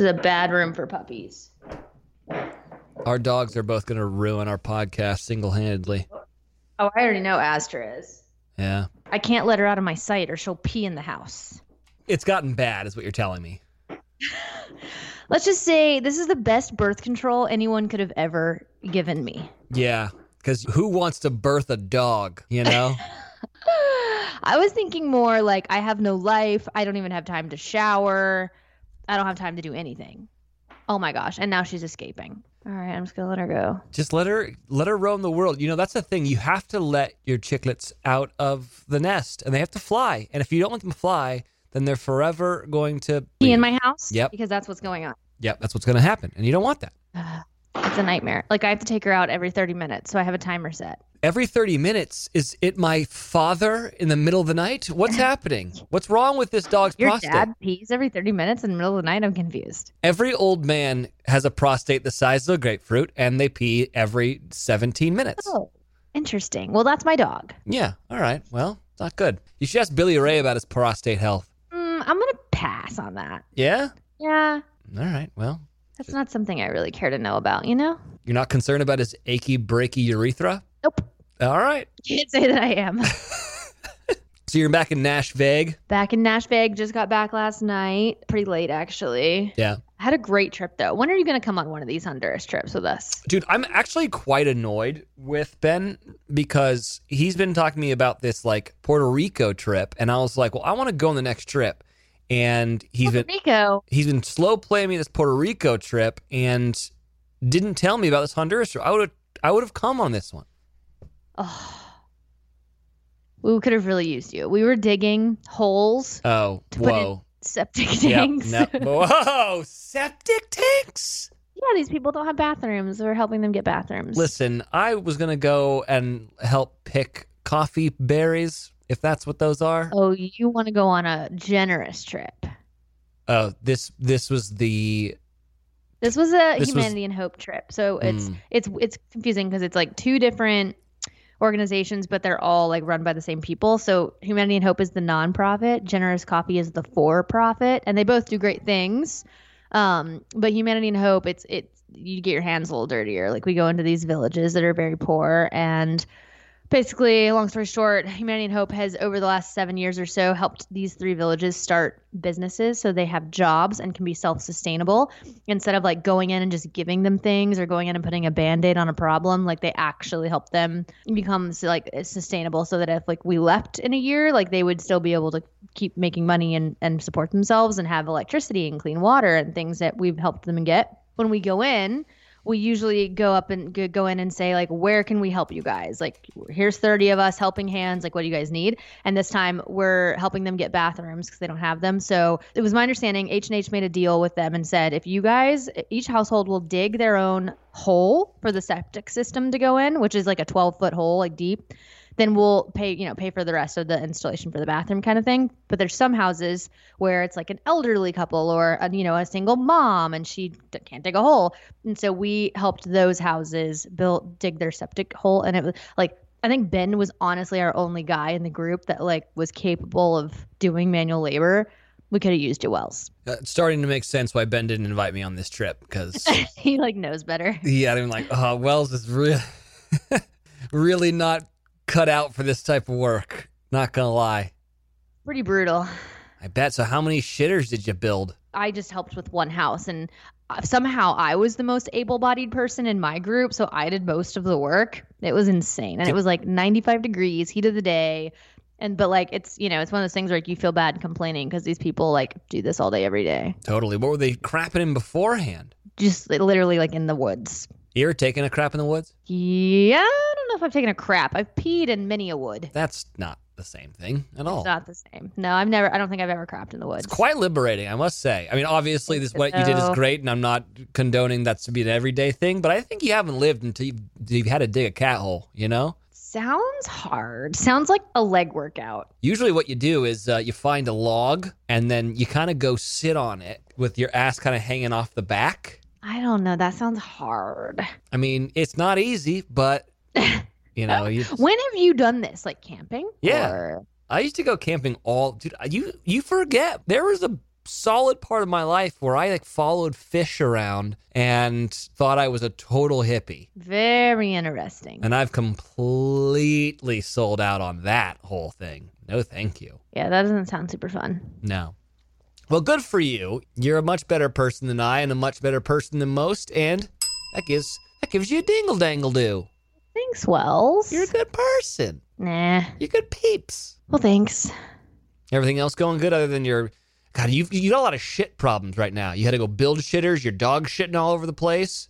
is a bad room for puppies. Our dogs are both going to ruin our podcast single handedly. Oh, I already know Astra is. Yeah. I can't let her out of my sight or she'll pee in the house. It's gotten bad, is what you're telling me. Let's just say this is the best birth control anyone could have ever given me. Yeah. Because who wants to birth a dog, you know? I was thinking more like I have no life. I don't even have time to shower. I don't have time to do anything. Oh my gosh. And now she's escaping. All right, I'm just going to let her go. Just let her let her roam the world. You know, that's the thing. You have to let your chicklets out of the nest and they have to fly. And if you don't let them fly, then they're forever going to Be in my house? Yep. Because that's what's going on. Yep, that's what's going to happen. And you don't want that. It's a nightmare. Like I have to take her out every 30 minutes, so I have a timer set. Every 30 minutes, is it my father in the middle of the night? What's happening? What's wrong with this dog's Your prostate? dad pees every 30 minutes in the middle of the night. I'm confused. Every old man has a prostate the size of a grapefruit and they pee every 17 minutes. Oh, interesting. Well, that's my dog. Yeah, all right. Well, not good. You should ask Billy Ray about his prostate health. Mm, I'm gonna pass on that. Yeah? Yeah, All right. Well, that's not something I really care to know about. You know? you're not concerned about his achy, breaky urethra? Nope. All right. Can't say that I am. So you're back in Nashville. back in Nashville, just got back last night. Pretty late, actually. Yeah. I had a great trip though. When are you gonna come on one of these Honduras trips with us? Dude, I'm actually quite annoyed with Ben because he's been talking to me about this like Puerto Rico trip, and I was like, well, I want to go on the next trip, and he's Puerto been Rico. he's been slow playing me this Puerto Rico trip and didn't tell me about this Honduras trip. I would have I would have come on this one. Oh. We could have really used you. We were digging holes, Oh, To whoa. septic Yep, tanks. no, whoa, septic tanks. yeah, these people don't have bathrooms. We're helping them get bathrooms. Listen, I was gonna go and help pick coffee berries, if that's what those are. Oh, you want to go on a generous trip? Oh, this this was the This was a This was- humanity and hope trip. So it's Mm. it's it's confusing because it's like two different organizations, but they're all like run by the same people. So Humanity and Hope is the nonprofit, Generous Coffee is the for-profit, and they both do great things. Um, but Humanity and Hope, it's it's you get your hands a little dirtier. Like we go into these villages that are very poor and basically, long story short, Humanity and Hope has over the last seven years or so helped these three villages start businesses so they have jobs and can be self-sustainable. Instead of like going in and just giving them things or going in and putting a band-aid on a problem like they actually help them become like sustainable so that if like we left in a year like they would still be able to keep making money and, and support themselves and have electricity and clean water and things that we've helped them get. When we go in we usually go up and go- in and say like where can we help you guys? Like here's 30 of us helping hands like what do you guys need? And this time we're helping them get bathrooms because they don't have them. So it was my understanding h&h made a deal with them and said if you guys each household will dig their own hole for the septic system to go in which is like a 12 foot hole like deep then we'll pay you know pay for the rest of the installation for the bathroom kind of thing but there's some houses where it's like an elderly couple or a, you know a single mom and she d- can't dig a hole and so we helped those houses build dig their septic hole and it was like i think ben was honestly our only guy in the group that like was capable of doing manual labor we could have used Joel's. uh, it's starting to make sense why Ben didn't invite me on this trip because he like knows better. yeah, I'm like, oh, Wells is really really not cut out for this type of work. Not gonna lie. Pretty brutal. I bet. So, how many shitters did you build? I just helped with one house and uh, somehow I was the most able-bodied person in my group, so I did most of the work. It was insane. And it was like 95 degrees, heat of the day. And but like it's, you know, it's one of those things where like you feel bad complaining because these people like do this all day every day. Totally. What were they crapping in beforehand? Just literally like in the woods. You ever taking a crap in the woods? Yeah, I don't know if I've taken a crap. I've peed in many a wood. That's not the same thing at all. It's not the same. No, I've never I don't think I've ever crapped in the woods. It's quite liberating, I must say. I mean, obviously, this what you did is great, and I'm not condoning that to be an everyday thing. But I think you haven't lived until you've, you've had to dig a cat hole. You know, Sounds hard. Sounds like a leg workout. usually what you do is uh, you find a log, and then you kind of go sit on it with your ass kind of hanging off the back. I don't know. That sounds hard. I mean, it's not easy, but you know, you, When have you done this? Like camping? Yeah. Or- I used to go camping all. Dude, you you forget there was a solid part of my life where I like followed Phish around and thought I was a total hippie. Very interesting. And I've completely sold out on that whole thing. No, thank you. Yeah, that doesn't sound super fun. No. Well, good for you. You're a much better person than I and a much better person than most, and that gives that gives you a dingle dangle do. Thanks, Wells. You're a good person. Nah. You're good peeps. Well, thanks. Everything else going good other than your God, you you got a lot of shit problems right now. You had to go build shitters, your dog shitting all over the place.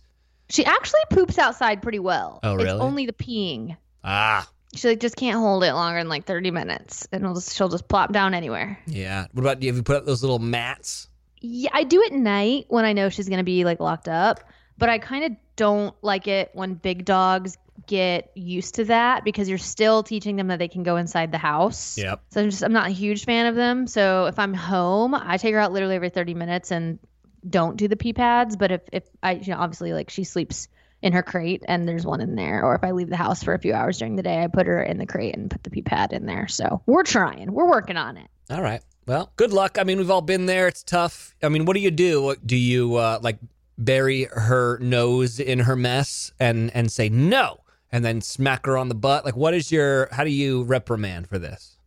She actually poops outside pretty well. Oh, really? It's only the peeing. Ah, She like just can't hold it longer than like 30 minutes, and it'll just, she'll just plop down anywhere. yeah. What about you? Have you put up those little mats? Yeah, I do at night when I know she's gonna be like locked up, but I kind of don't like it when big dogs get used to that because you're still teaching them that they can go inside the house. Yep. So I'm just I'm not a huge fan of them. So if I'm home, I take her out literally every 30 minutes and don't do the pee pads. But if if I you know obviously like she sleeps in her crate and there's one in there, or if I leave the house for a few hours during the day, I put her in the crate and put the pee pad in there. So we're trying, we're working on it. All right. Well, good luck. I mean, we've all been there. It's tough. I mean, what do you do? Do you uh, like bury her nose in her mess and and say no, and then smack her on the butt? Like, what is your? How do you reprimand for this?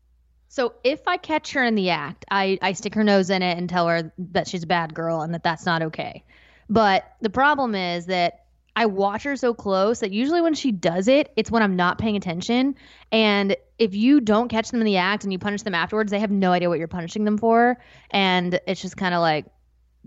So if I catch her in the act, I, I stick her nose in it and tell her that she's a bad girl and that that's not okay. But the problem is that I watch her so close that usually when she does it, it's when I'm not paying attention. And if you don't catch them in the act and you punish them afterwards, they have no idea what you're punishing them for. And it's just kind of like,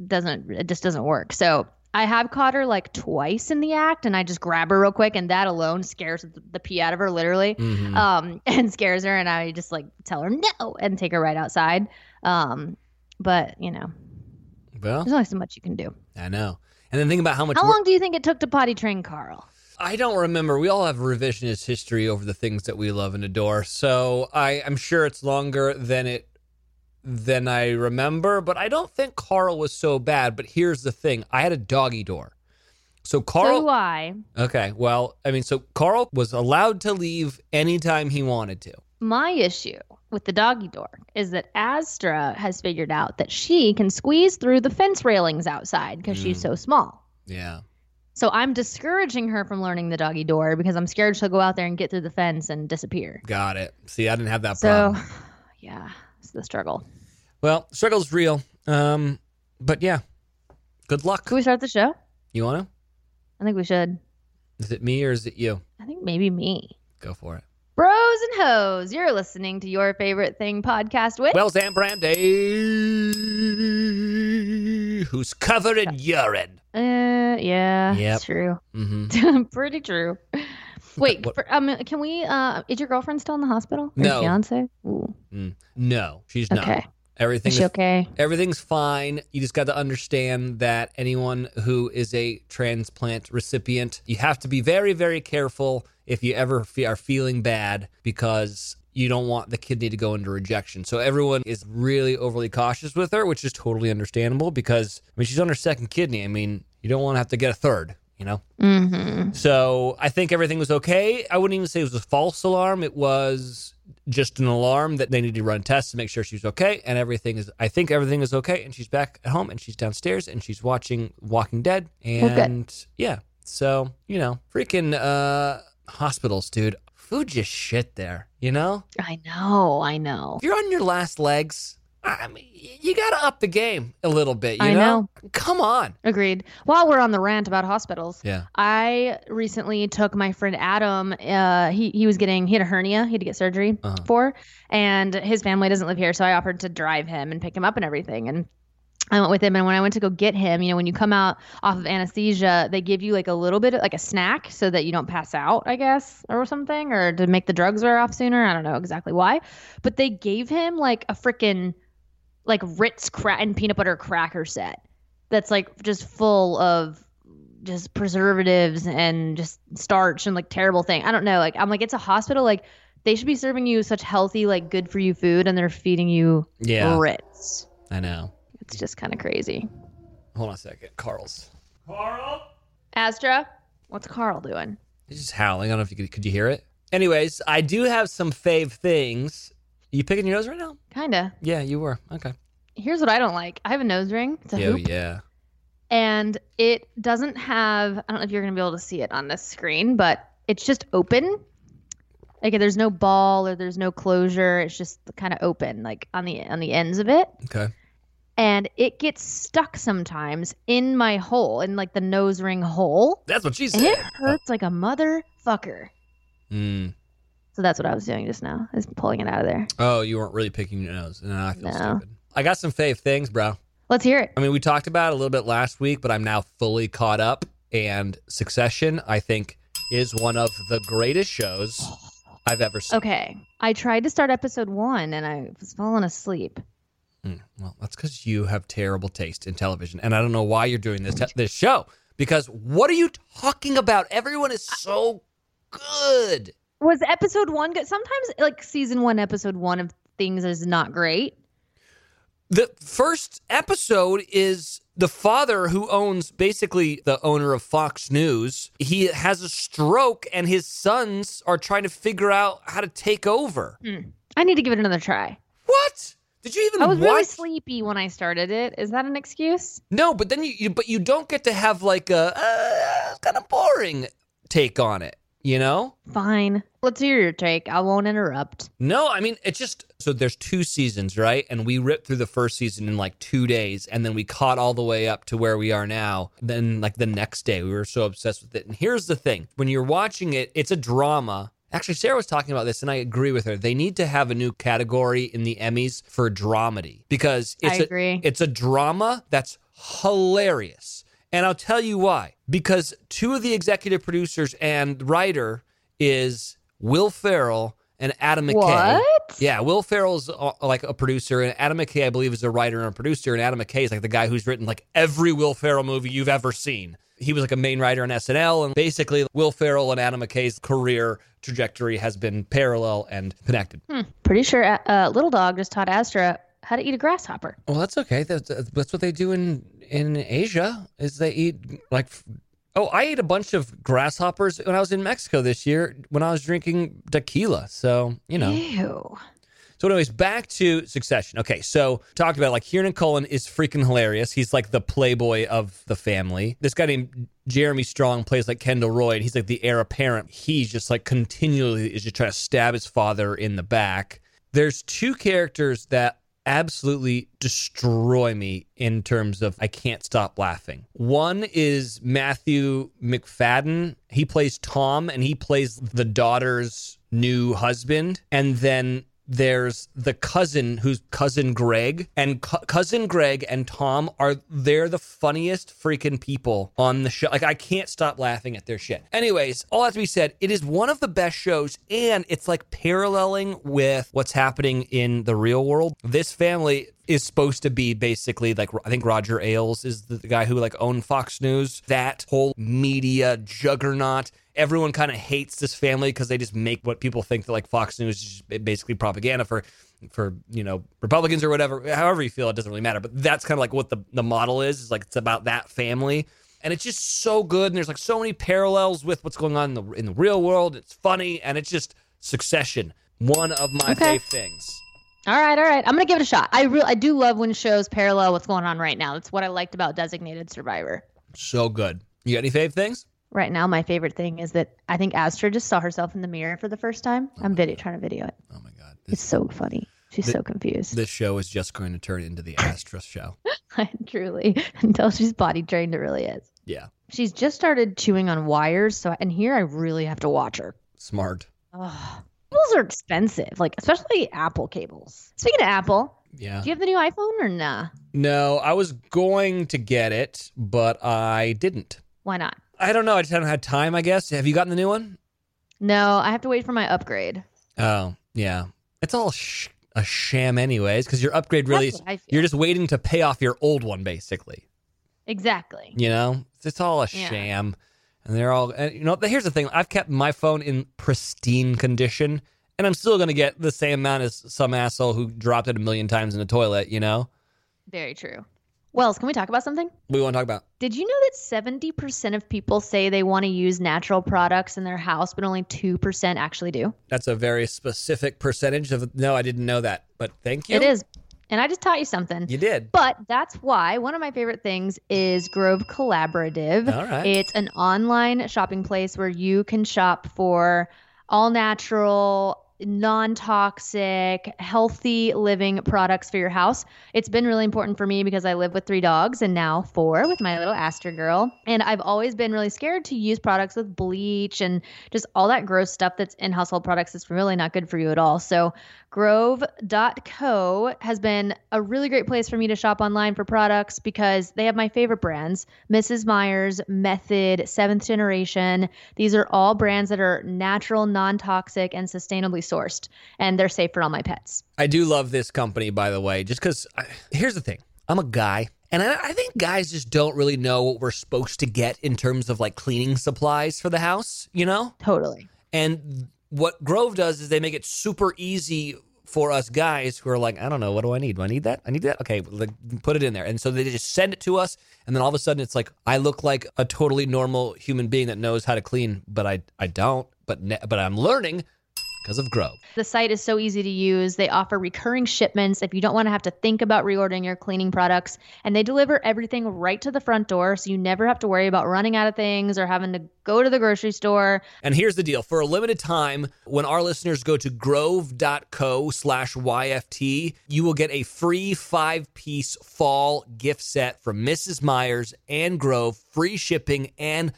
doesn't, it just doesn't work. So I have caught her like twice in the act and I just grab her real quick and that alone scares the, pee out of her literally Mhm. um, and scares her, and I just like tell her no and take her right outside. Um, but you know, well, there's only so much you can do. I know. And then think about how much. How work- long do you think it took to potty train Carl? I don't remember. We all have revisionist history over the things that we love and adore. So I, I'm sure it's longer than it than I remember, but I don't think Carl was so bad. But here's the thing: I had a doggy door. So So Carl. do I. okay, well, I mean, so Carl was allowed to leave anytime he wanted to. My issue with the doggy door is that Astra has figured out that she can squeeze through the fence railings outside because she's so small. Yeah. So I'm discouraging her from learning the doggy door because I'm scared she'll go out there and get through the fence and disappear. Got it. See, I didn't have that So, problem. yeah, it's the struggle. Well, struggle's real. Um, but yeah, good luck. Can we start the show? You want to? I think we should. Is it me or is it you? I think maybe me. Go for it. Bros and hoes, you're listening to your favorite thing podcast with Wells and Brandi, who's covered in urine. Uh, yeah, Yep. it's true. hmm Pretty true. Wait, for, um, can we? Uh, is your girlfriend still in the hospital? Or No. Your fiance? Ooh, No, she's not. okay. Everything Is okay? everything's fine. You just got to understand that anyone who is a transplant recipient, you have to be very, very careful if you ever fe- are feeling bad because you don't want the kidney to go into rejection. So everyone is really overly cautious with her, which is totally understandable because I mean she's on her second kidney. I mean you don't want to have to get a third. You know. Mm-hmm. So I think everything was okay. I wouldn't even say it was a false alarm. It was just an alarm that they need to run tests to make sure she's okay. And everything is, I think everything is okay. And she's back at home and she's downstairs and she's watching Walking Dead. And yeah, so, you know, freaking uh, hospitals, dude. Food just shit there, you know? I know. I know. If you're on your last legs, I mean, you got to up the game a little bit, you I know? Come on. Agreed. While we're on the rant about hospitals, Yeah. I recently took my friend Adam. Uh, he he was getting he had a hernia. He had to get surgery Uh-huh. for, and his family doesn't live here, so I offered to drive him and pick him up and everything. And I went with him. And when I went to go get him, you know, when you come out off of anesthesia, they give you like a little bit of like a snack so that you don't pass out, I guess, or something, or to make the drugs wear off sooner. I don't know exactly why, but they gave him like a freaking like Ritz crack and peanut butter cracker set that's like just full of just preservatives and just starch and like terrible thing. I don't know. Like I'm like it's a hospital. Like they should be serving you such healthy, like good for you food, and they're feeding you Yeah. Ritz. I know. It's just kind of crazy. Hold on a second. Carl's. Carl. Astra, what's Carl doing? He's just howling. I don't know if you could, could you hear it. Anyways, I do have some fave things. You picking your nose right now? Kinda. Yeah, you were. Okay. here's what I don't like. I have a nose ring. It's a Oh hoop. yeah. and it doesn't have i don't know if you're going to be able to see it on this screen but it's just open like there's no ball or there's no closure it's just kind of open like on the on the ends of it Okay. and it gets stuck sometimes in my hole in like the nose ring hole That's what she and said. it hurts like a motherfucker Mm. So that's what i was doing just now is pulling it out of there Oh, you weren't really picking your nose. No, I feel No. stupid. I got some fave things, bro. let's hear it I mean, we talked about it a little bit last week, but I'm now fully caught up. And Succession, I think, is one of the greatest shows I've ever seen. okay i tried to start episode one and i was falling asleep Mm, well, that's because you have terrible taste in television, and I don't know why you're doing this this show. Because what are you talking about? Everyone is so good. Was episode one good? Sometimes, like season one, episode one of things is not great. The first episode is the father who owns basically the owner of Fox News. He has a stroke, and his sons are trying to figure out how to take over. I need to give it another try. What? Did you even I was watch? really sleepy when I started it. Is that an excuse? No, but then you, you but you don't get to have like a uh, kind of boring take on it. You know? Fine. Let's hear your take. I won't interrupt. No, I mean it's just so there's two seasons, right? And we ripped through the first season in like two days, and then we caught all the way up to where we are now. Then like the next day, we were so obsessed with it. And here's the thing: when you're watching it, it's a drama. Actually, Sarah was talking about this, and I agree with her. They need to have a new category in the Emmys for dramedy because it's I a- it's a drama that's hilarious. And I'll tell you why. Because two of the executive producers and writer is Will Ferrell and Adam McKay. What? Yeah, Will Ferrell's uh, like a producer, and Adam McKay, I believe, is a writer and a producer. And Adam McKay is like the guy who's written like every Will Ferrell movie you've ever seen. He was like a main writer on SNL, and basically, Will Ferrell and Adam McKay's career trajectory has been parallel and connected. Hmm. Pretty sure uh, uh, Little Dog just taught Astra how to eat a grasshopper. Well, that's okay. That's, that's what they do in in Asia. Is they eat like. Oh, I ate a bunch of grasshoppers when I was in Mexico this year when I was drinking tequila. So you know. Ew. So, anyways, back to Succession. Okay, so talked about like Kieran Culkin is freaking hilarious. He's like the playboy of the family. This guy named Jeremy Strong plays like Kendall Roy, and he's like the heir apparent. He's just like continually is just trying to stab his father in the back. There's two characters that absolutely destroy me in terms of I can't stop laughing. One is Matthew Macfadyen. He plays Tom and he plays the daughter's new husband. And then there's the cousin who's cousin Greg and cu- cousin Greg and Tom are they're the funniest freaking people on the show. Like I can't stop laughing at their shit. Anyways, all that to be said, it is one of the best shows and it's like paralleling with what's happening in the real world. This family is supposed to be basically like I think Roger Ailes is the guy who like owned Fox News. That whole media juggernaut everyone kind of hates this family because they just make what people think that like Fox News is basically propaganda for for you know Republicans or whatever. However you feel, it doesn't really matter. But that's kind of like what the the model is. Is like it's about that family. And it's just so good, and there's like so many parallels with what's going on in the in the real world. It's funny, and it's just Succession, one of my Okay. fave things. All right, all right. I'm gonna give it a shot. I really, I do love when shows parallel what's going on right now. That's what I liked about Designated Survivor. So good. You got any fave things? Right now, my favorite thing is that I think Astra just saw herself in the mirror for the first time. I'm video trying to video it. Oh my god, It's so funny. She's so confused. this show is just going to turn into the Astra show. Truly, until she's body trained, it really is. Yeah, She's just started chewing on wires, so and here I really have to watch her. smart. Ugh. Cables are expensive, like especially Apple cables. Speaking of Apple, Yeah. do you have the new iPhone or nah? No, I was going to get it, but I didn't. Why not? I don't know. I just haven't had time, I guess. Have you gotten the new one? No, I have to wait for my upgrade. Oh, yeah. It's all sh- a sham, anyways, because your upgrade really is. what I feel. You're just waiting to pay off your old one, basically. Exactly. You know, it's all a Yeah. sham. And they're all, and, you know, here's the thing I've kept my phone in pristine condition, and I'm still going to get the same amount as some asshole who dropped it a million times in the toilet, you know? Very true. Wells, can we talk about something? You want to talk about? Did you know that 70% of people say they want to use natural products in their house, but only 2% actually do? That's a very specific percentage of. No, I didn't know that, but thank you. It is. And I just taught you something. You did. But that's why one of my favorite things is Grove Collaborative. All right. It's an online shopping place where you can shop for all natural, non toxic, healthy living products for your house. It's been really important for me because I live with three dogs and now four with my little Astra girl. And I've always been really scared to use products with bleach and just all that gross stuff that's in household products that's really not good for you at all. So, Grove.co has been a really great place for me to shop online for products because they have my favorite brands Mrs. Meyer's, Method, Seventh Generation. These are all brands that are natural, non toxic, and sustainably sourced, and they're safe for all my pets. I do love this company, by the way, just because uh, here's the thing I'm a guy. And I, I think guys just don't really know what we're supposed to get in terms of like cleaning supplies for the house, you know? Totally. And what Grove does is they make it super easy for us guys who are like, I don't know, what do I need? Do I need that? I need that? Okay, like, put it in there. And so they just send it to us, and then all of a sudden it's like I look like a totally normal human being that knows how to clean, but I I don't. But ne- but I'm learning because of Grove. The site is so easy to use. They offer recurring shipments if you don't want to have to think about reordering your cleaning products. And they deliver everything right to the front door. So you never have to worry about running out of things or having to go to the grocery store. And here's the deal for a limited time, when our listeners go to grove.co slash YFT, you will get a free five piece fall gift set from Mrs. Meyer's and Grove, free shipping and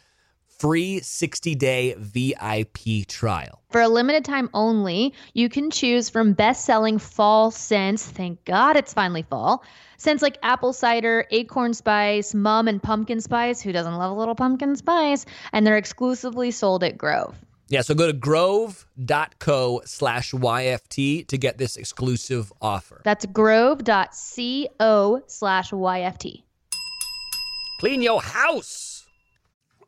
free 60 day VIP trial. For a limited time only, you can choose from best selling fall scents. Thank God it's finally fall. Scents like apple cider, acorn spice, mum, and pumpkin spice. Who doesn't love a little pumpkin spice? And they're exclusively sold at Grove. Yeah, so go to grove.co slash YFT to get this exclusive offer. That's grove.co slash YFT. Clean your house.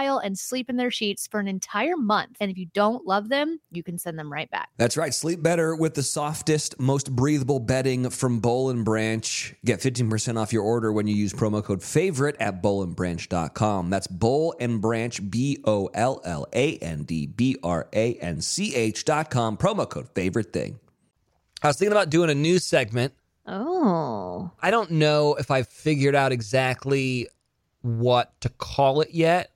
and sleep in their sheets for an entire month. And if you don't love them, you can send them right back. That's right. Sleep better with the softest, most breathable bedding from Boll and Branch. Get 15% off your order when you use promo code favorite at bollandbranch.com. That's Boll and Branch, B O L L A N D B R A N C H.com. Promo code favorite thing. I was thinking about doing a new segment. Oh. I don't know if I've figured out exactly what to call it yet.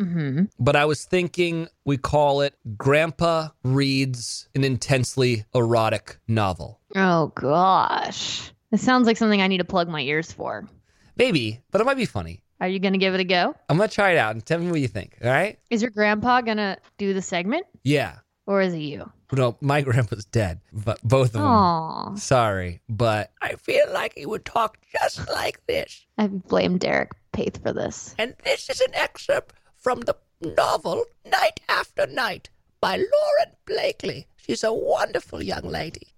Mm-hmm. But I was thinking we call it Grandpa Reads an Intensely Erotic Novel. Oh, gosh. This sounds like something I need to plug my ears for. Maybe, but it might be funny. Are you going to give it a go? I'm going to try it out and tell me what you think. All right? Is your grandpa going to do the segment Yeah. or is it you? No, my grandpa's dead, but both of them. Aw. Sorry, but I feel like he would talk just like this. I blame Derek Peth for this. And this is an excerpt from the novel Night After Night by Lauren Blakely. She's a wonderful young lady.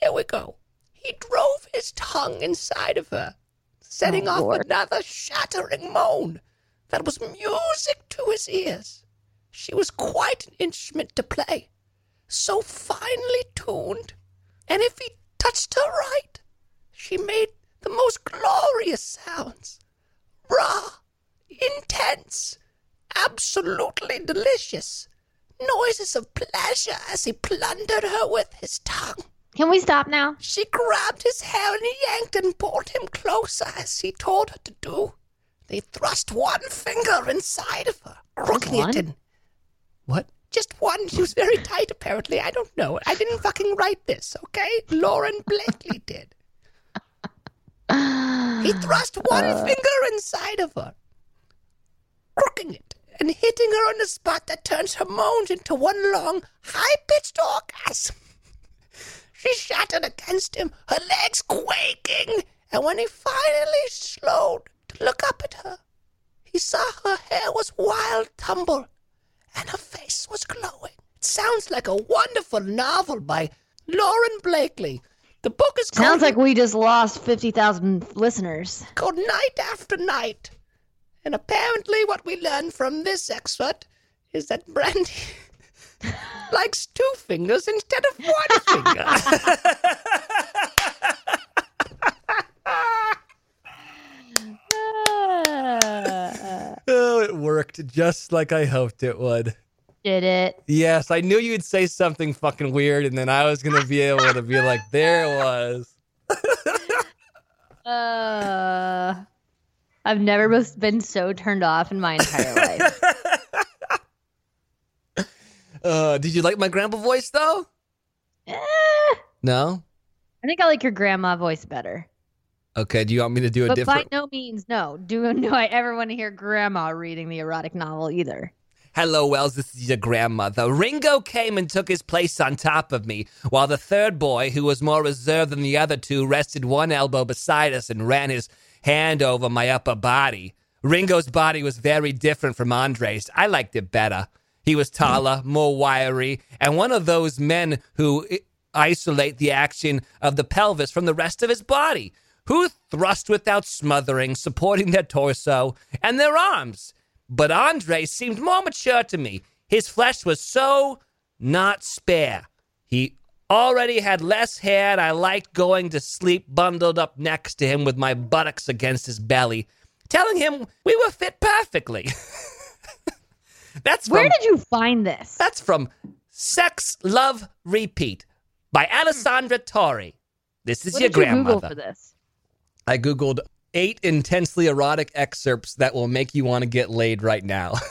Here we go. He drove his tongue inside of her, setting Oh, off Lord. another shattering moan that was music to his ears. She was quite an instrument to play, so finely tuned. And if he touched her right, she made the most glorious sounds raw, intense, absolutely delicious. Noises of pleasure as he plundered her with his tongue. Can we stop now? She grabbed his hair and yanked and pulled him closer as he told her to do. They thrust one finger inside of her, crooking it in. What? Just one. She was very tight, apparently. I don't know. I didn't fucking write this, okay? Lauren Blakely did. He thrust one uh. finger inside of her, crooking it and hitting her on the spot that turns her moans into one long, high pitched orgasm. She shattered against him, her legs quaking, and when he finally slowed to look up at her, he saw her hair was wild tumble and her face was glowing. It sounds like a wonderful novel by Lauren Blakely. The book is Sounds called, like we just lost 50,000 listeners. called Night After Night. And apparently, what we learned from this expert is that Brandi likes two fingers instead of one finger. oh, it worked just like I hoped it would. Did it? Yes, I knew you'd say something fucking weird, and then I was gonna be able to be like, "There it was." Uh, I've never been so turned off in my entire life. Uh, did you like my grandpa voice though? Eh, No. I think I like your grandma voice better. Okay. Do you want me to do a But different? by no means, no. Do do I ever want to hear grandma reading the erotic novel either? Hello, Wells. This is your grandmother. Ringo came and took his place on top of me, while the third boy, who was more reserved than the other two, rested one elbow beside us and ran his hand over my upper body. Ringo's body was very different from Andre's. I liked it better. He was taller, more wiry, and one of those men who isolate the action of the pelvis from the rest of his body, who thrust without smothering, supporting their torso and their arms. But Andre seemed more mature to me. His flesh was so not spare. He already had less hair, and I liked going to sleep bundled up next to him with my buttocks against his belly, telling him we were fit perfectly. that's from, Where did you find this? that's from Sex Love Repeat by Alessandra Torre. This is What your did you Google grandmother. for this? I Googled eight intensely erotic excerpts that will make you want to get laid right now.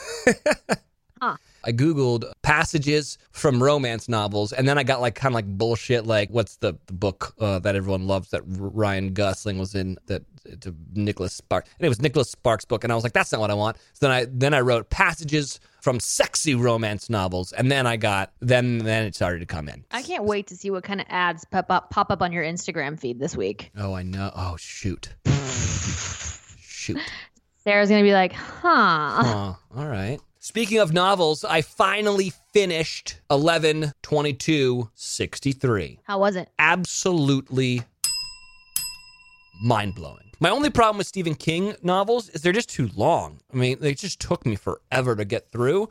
Huh. I Googled passages from romance novels, and then I got like kind of like bullshit, like what's the, the book uh, that everyone loves that Ryan Gosling was in that to Nicholas Sparks, and it was Nicholas Sparks' book, and I was like, that's not what I want. So then I then I wrote passages from sexy romance novels, and then I got then then it started to come in. I can't wait to see what kind of ads pop up pop up on your Instagram feed this week. Oh, I know. Oh, shoot, shoot. Sarah's gonna be like, huh. Huh. All right. Speaking of novels, I finally finished 11 22 63. How was it? Absolutely mind blowing. My only problem with Stephen King novels is they're just too long. I mean, they just took me forever to get through.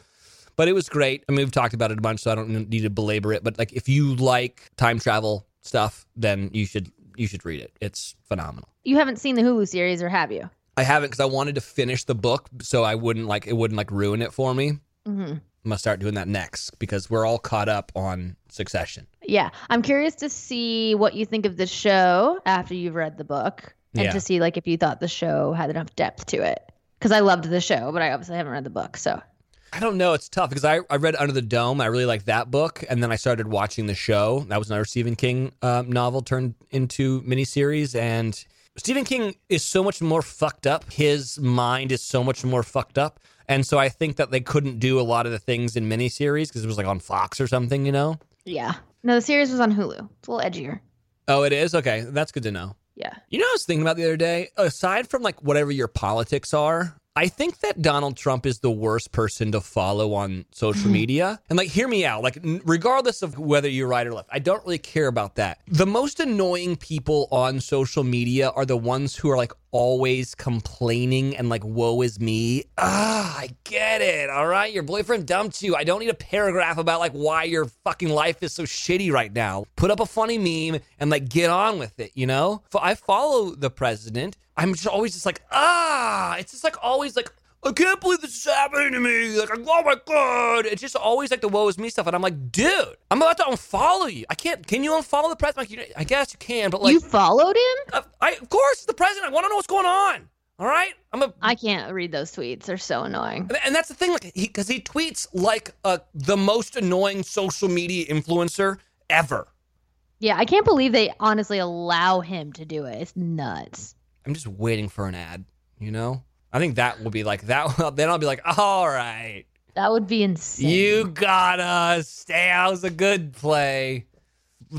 But it was great. I mean, we've talked about it a bunch, so I don't need to belabor it. But like, if you like time travel stuff, then you should you should read it. It's phenomenal. You haven't seen the Hulu series, or have you? I haven't because I wanted to finish the book so I wouldn't like it wouldn't like ruin it for me. hmm I'm gonna start doing that next because we're all caught up on Succession. Yeah, I'm curious to see what you think of the show after you've read the book, and Yeah. to see like if you thought the show had enough depth to it. Because I loved the show, but I obviously haven't read the book, so I don't know. It's tough because I, I read Under the Dome. I really liked that book, and then I started watching the show. That was another Stephen King uh, novel turned into miniseries, and Stephen King is so much more fucked up. His mind is so much more fucked up, and so I think that they couldn't do a lot of the things in miniseries because it was like on Fox or something, you know. yeah. No, the series was on Hulu. It's a little edgier. Oh, it is okay. That's good to know. Yeah. You know, what I was thinking about the other day. Aside from like whatever your politics are, I think that Donald Trump is the worst person to follow on social mm-hmm. media. And like, hear me out. Like, n- regardless of whether you're right or left, I don't really care about that. The most annoying people on social media are the ones who are like always complaining and like, woe is me. Ah, I get it. All right. Your boyfriend dumped you. I don't need a paragraph about like why your fucking life is so shitty right now. Put up a funny meme and like get on with it, you know? i follow the president. I'm just always just like, ah, it's just like always like, I can't believe this is happening to me. Like, oh my God. It's just always like the woe is me stuff. And I'm like, dude, I'm about to unfollow you. I can't, can you unfollow the president? Like, I guess you can, but like, you followed him? uh, I, of course, the president. I want to know what's going on. All right, I'm a, I can't read those tweets. They're so annoying. and that's the thing, like he, because he tweets like uh, the most annoying social media influencer ever. Yeah, I can't believe they honestly allow him to do it. It's nuts. I'm just waiting for an ad. You know, I I think that will be like that. Then I'll be like, all right, That would be insane. you got us. That was a good play.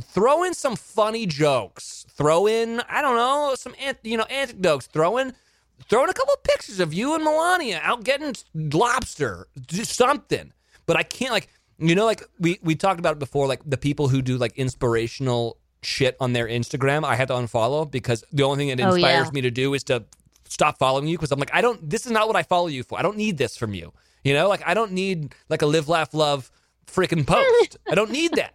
Throw in some funny jokes. Throw in, I don't know, some you know anecdotes. Throw in, throw in a couple of pictures of you and Melania out getting lobster. Something. But I can't like, you know, like we we talked about it before. Like the people who do like inspirational shit on their Instagram, I had to unfollow because the only thing that Oh, inspires yeah. me to do is to stop following you because I'm like, I don't. This is not what I follow you for. I don't need this from you. You know, like I don't need like a live, laugh, love freaking post. I don't need that.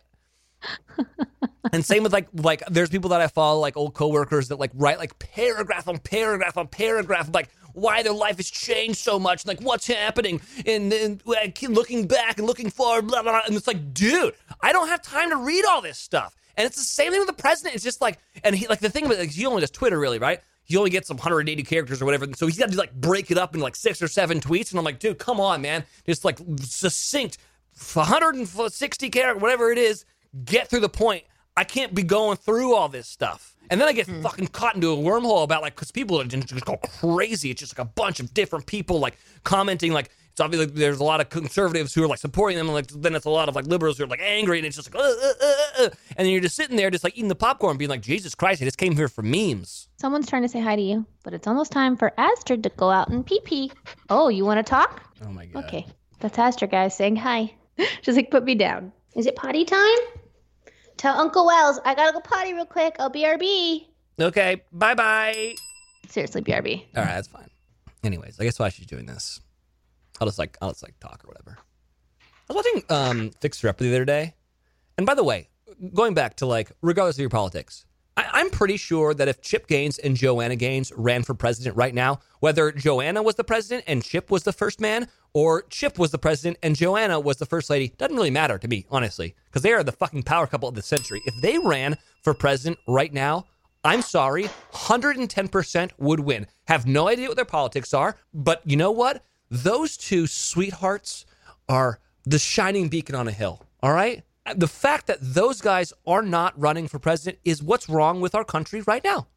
and same with like like there's people that I follow like old coworkers that like write like paragraph on paragraph on paragraph like why their life has changed so much like what's happening and, and uh, keep looking back and looking forward blah, blah blah and it's like dude I don't have time to read all this stuff and it's the same thing with the president it's just like and he like the thing about like, he only does Twitter really right he only gets some 180 characters or whatever so he's got to like break it up in like six or seven tweets and I'm like dude come on man just like succinct 160 character whatever it is get through the point. I can't be going through all this stuff. And then I get hmm. fucking caught into a wormhole about like, because people are just just go crazy. It's just like a bunch of different people like commenting. Like, it's obviously there's a lot of conservatives who are like supporting them. And like, then it's a lot of like liberals who are like angry. And it's just like, uh, uh, uh, uh. and then you're just sitting there, just like eating the popcorn, being like, Jesus Christ, I just came here for memes. Someone's trying to say hi to you, but it's almost time for Astrid to go out and pee pee. Oh, you want to talk? Oh my God. Okay, that's Astrid, guys, saying hi. She's like, put me down. Is it potty time? Tell Uncle Wells I gotta go potty real quick. I'll BRB. Okay. Bye bye. Seriously, BRB. All right. That's fine. Anyways, I guess why she's doing this. I'll just like, I'll just like talk or whatever. I was watching um, Fixer Up the other day. And by the way, going back to like, regardless of your politics, I, I'm pretty sure that if Chip Gaines and Joanna Gaines ran for president right now, whether Joanna was the president and Chip was the first man, or Chip was the president and Joanna was the first lady, doesn't really matter to me, honestly, because they are the fucking power couple of the century. If they ran for president right now, I'm sorry, 110% would win. Have no idea what their politics are, but you know what? Those two sweethearts are the shining beacon on a hill, all right? The fact that those guys are not running for president is what's wrong with our country right now.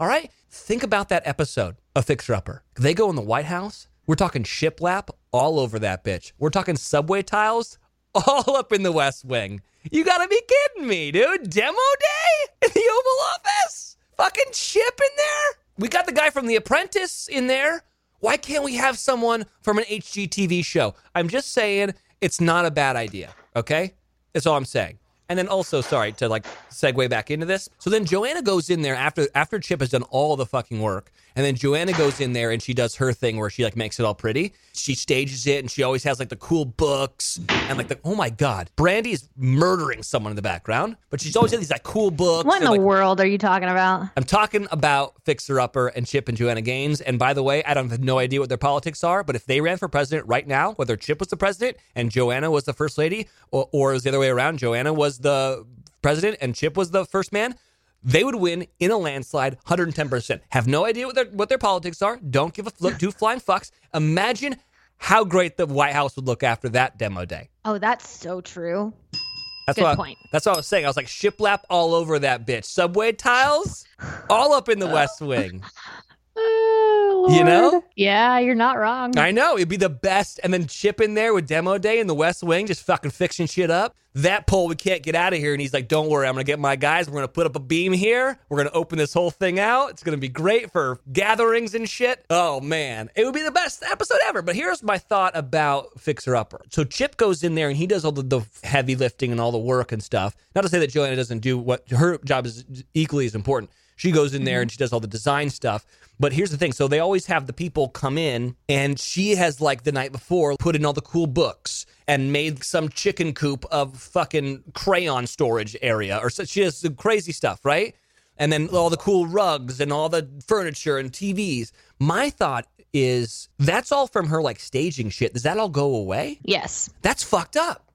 All right? Think about that episode of Fixer Upper. They go in the White House. We're talking shiplap all over that bitch. We're talking subway tiles all up in the West Wing. You gotta be kidding me, dude. Demo day in the Oval Office? Fucking ship in there? We got the guy from The Apprentice in there. Why can't we have someone from an HGTV show? I'm just saying it's not a bad idea, okay? That's all I'm saying. And then also, sorry to like segue back into this. So then Joanna goes in there after after Chip has done all the fucking work, and then Joanna goes in there and she does her thing where she like makes it all pretty. She stages it and she always has like the cool books and like the oh my god, Brandi is murdering someone in the background, but she's always got these like cool books. What in the like, world are you talking about? I'm talking about Fixer Upper and Chip and Joanna Gaines. And by the way, I don't have no idea what their politics are, but if they ran for president right now, whether Chip was the president and Joanna was the first lady, or, or it was the other way around, Joanna was the president and Chip was the first man, they would win in a landslide 110%. Have no idea what their what their politics are. Don't give a fl- two flying fucks. Imagine how great the White House would look after that demo day. Oh, that's so true. That's Good what I- that's what I was saying. I was like shiplap all over that bitch. Subway tiles all up in the West Wing. Oh, You know? Yeah, you're not wrong. I know it'd be the best, and then Chip in there with demo day in the West Wing, just fucking fixing shit up. That pole, we can't get out of here, and he's like, "Don't worry, I'm gonna get my guys. We're gonna put up a beam here. We're gonna open this whole thing out. It's gonna be great for gatherings and shit." Oh man, it would be the best episode ever. But here's my thought about Fixer Upper. So Chip goes in there and he does all the, the heavy lifting and all the work and stuff. Not to say that Joanna doesn't do what her job is equally as important. She goes in there mm-hmm. and she does all the design stuff. But here's the thing. So they always have the people come in and she has like the night before put in all the cool books and made some chicken coop of fucking crayon storage area or so she has some crazy stuff, right? And then all the cool rugs and all the furniture and TVs. My thought is that's all from her like staging shit. Does that all go away? Yes, That's fucked up.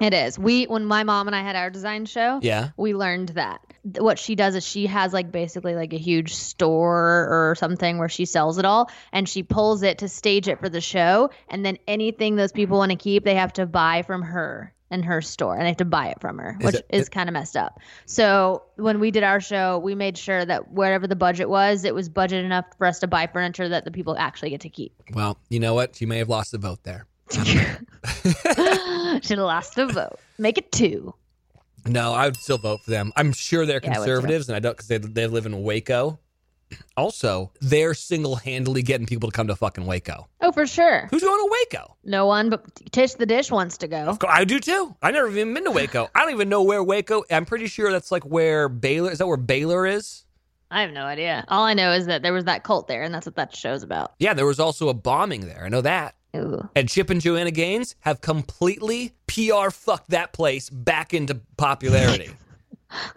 It is. We when my mom and I had our design show, Yeah. we learned that what she does is she has like basically like a huge store or something where she sells it all and she pulls it to stage it for the show and then anything those people want to keep they have to buy from her in her store and they have to buy it from her, Is which it- is kind of messed up. So when we did our show, we made sure that wherever the budget was, it was budget enough for us to buy furniture that the people actually get to keep. Well, you know what? She may have lost the vote there. Should have lost the vote. Make it two. No, I would still vote for them. I'm sure they're Yeah, I conservatives, and I don't because they they live in Waco. Also, they're single handedly getting people to come to fucking Waco. Oh, for sure. Who's going to Waco? No one but Tish the Dish wants to go. Course, I do too. I never even been to Waco. I don't even know where Waco. I'm pretty sure that's like where Baylor is. That where Baylor is? I have no idea. All I know is that there was that cult there, and that's what that show's about. Yeah, there was also a bombing there. I know that. Ooh. And Chip and Joanna Gaines have completely PR fucked that place back into popularity.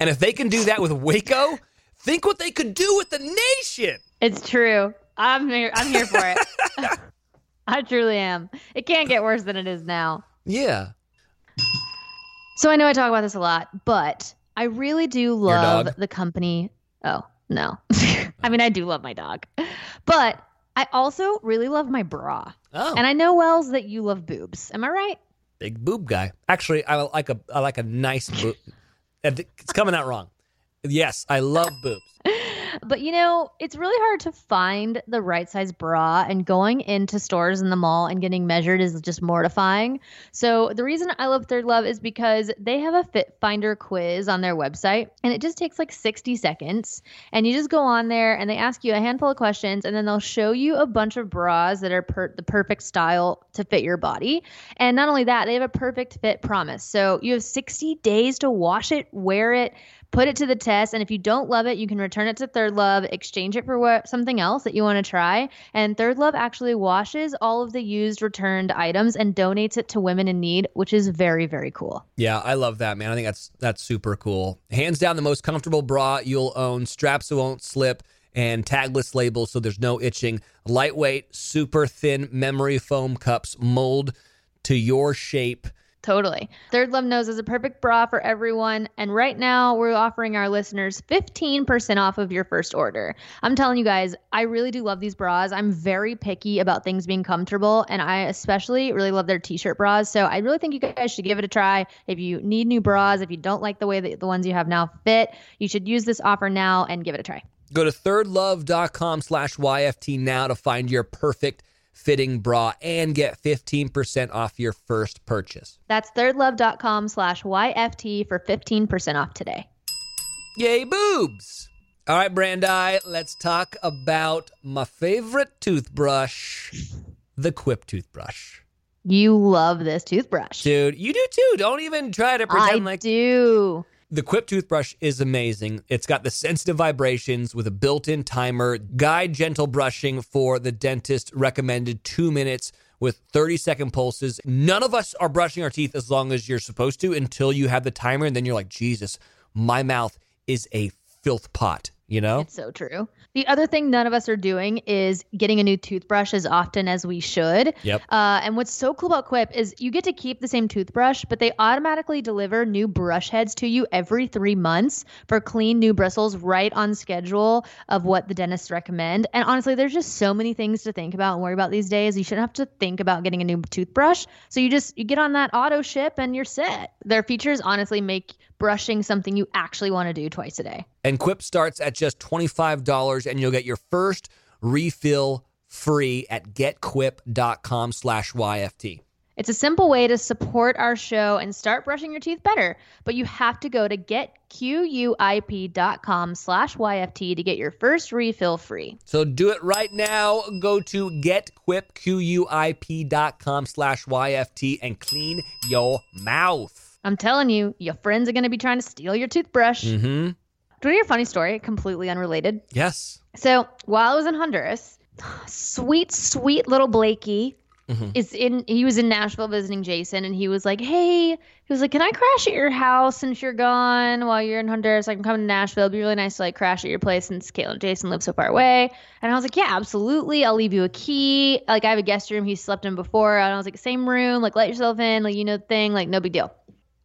and if they can do that with Waco, think what they could do with the nation. It's true. I'm here. I'm here for it. I truly am. It can't get worse than it is now. Yeah. So I know I talk about this a lot, but I really do love the company. Oh, no. I mean, I do love my dog, but I also really love my bra. Oh, And I know, Wells, that you love boobs. Am I right? big boob guy. Actually, I like a I like a nice boob. It's coming out wrong. Yes, I love boobs. But you know, it's really hard to find the right size bra, and going into stores in the mall and getting measured is just mortifying. So, the reason I love Third Love is because they have a Fit Finder quiz on their website, and it just takes like 60 seconds. And you just go on there and they ask you a handful of questions, and then they'll show you a bunch of bras that are per- the perfect style to fit your body. And not only that, they have a perfect fit promise. So, you have 60 days to wash it, wear it, put it to the test and if you don't love it you can return it to third love exchange it for what something else that you want to try and third love actually washes all of the used returned items and donates it to women in need which is very very cool Yeah, I love that, man. I think that's that's super cool. Hands down, the most comfortable bra you'll own. Straps won't slip, and tagless labels, so there's no itching. Lightweight, super thin memory foam cups mold to your shape. Totally. Third Love Knows is a perfect bra for everyone. And right now, we're offering our listeners 15% off of your first order. I'm telling you guys, I really do love these bras. I'm very picky about things being comfortable. And I especially really love their t shirt bras. So I really think you guys should give it a try. If you need new bras, if you don't like the way that the ones you have now fit, you should use this offer now and give it a try. Go to thirdlove.com slash YFT now to find your perfect fitting bra and get 15% off your first purchase. That's thirdlove.com slash YFT for 15% off today. Yay, boobs! All right, Brandi, let's talk about my favorite toothbrush, the Quip toothbrush. You love this toothbrush. Dude, you do too. Don't even try to pretend I like do. The Quip toothbrush is amazing. It's got the sensitive vibrations with a built-in timer, guide gentle brushing for the dentist recommended 2 minutes with 30 second pulses. None of us are brushing our teeth as long as you're supposed to until you have the timer and then you're like, "Jesus, my mouth is a filth pot." You know? It's so true. The other thing none of us are doing is getting a new toothbrush as often as we should. Yep. Uh, and what's so cool about Quip is you get to keep the same toothbrush, but they automatically deliver new brush heads to you every three months for clean new bristles right on schedule of what the dentists recommend. And honestly, there's just so many things to think about and worry about these days. You shouldn't have to think about getting a new toothbrush. So you just you get on that auto ship and you're set. Their features honestly make brushing something you actually want to do twice a day. And Quip starts at just $25 and you'll get your first refill free at getquip.com slash YFT. It's a simple way to support our show and start brushing your teeth better, but you have to go to getquip.com slash YFT to get your first refill free. So do it right now. Go to getquip.com slash YFT and clean your mouth. I'm telling you, your friends are going to be trying to steal your toothbrush. Mm-hmm. Do you want to hear a funny story? Completely unrelated. Yes. So while I was in Honduras, sweet, sweet little Blakey is in. He was in Nashville visiting Jason, and he was like, "Hey," he was like, "Can I crash at your house since you're gone while you're in Honduras? I can come to Nashville. It'd be really nice to like crash at your place since Caitlin and Jason live so far away." And I was like, "Yeah, absolutely. I'll leave you a key. Like I have a guest room he slept in before." And I was like, "Same room. Like let yourself in. Like you know the thing. Like no big deal."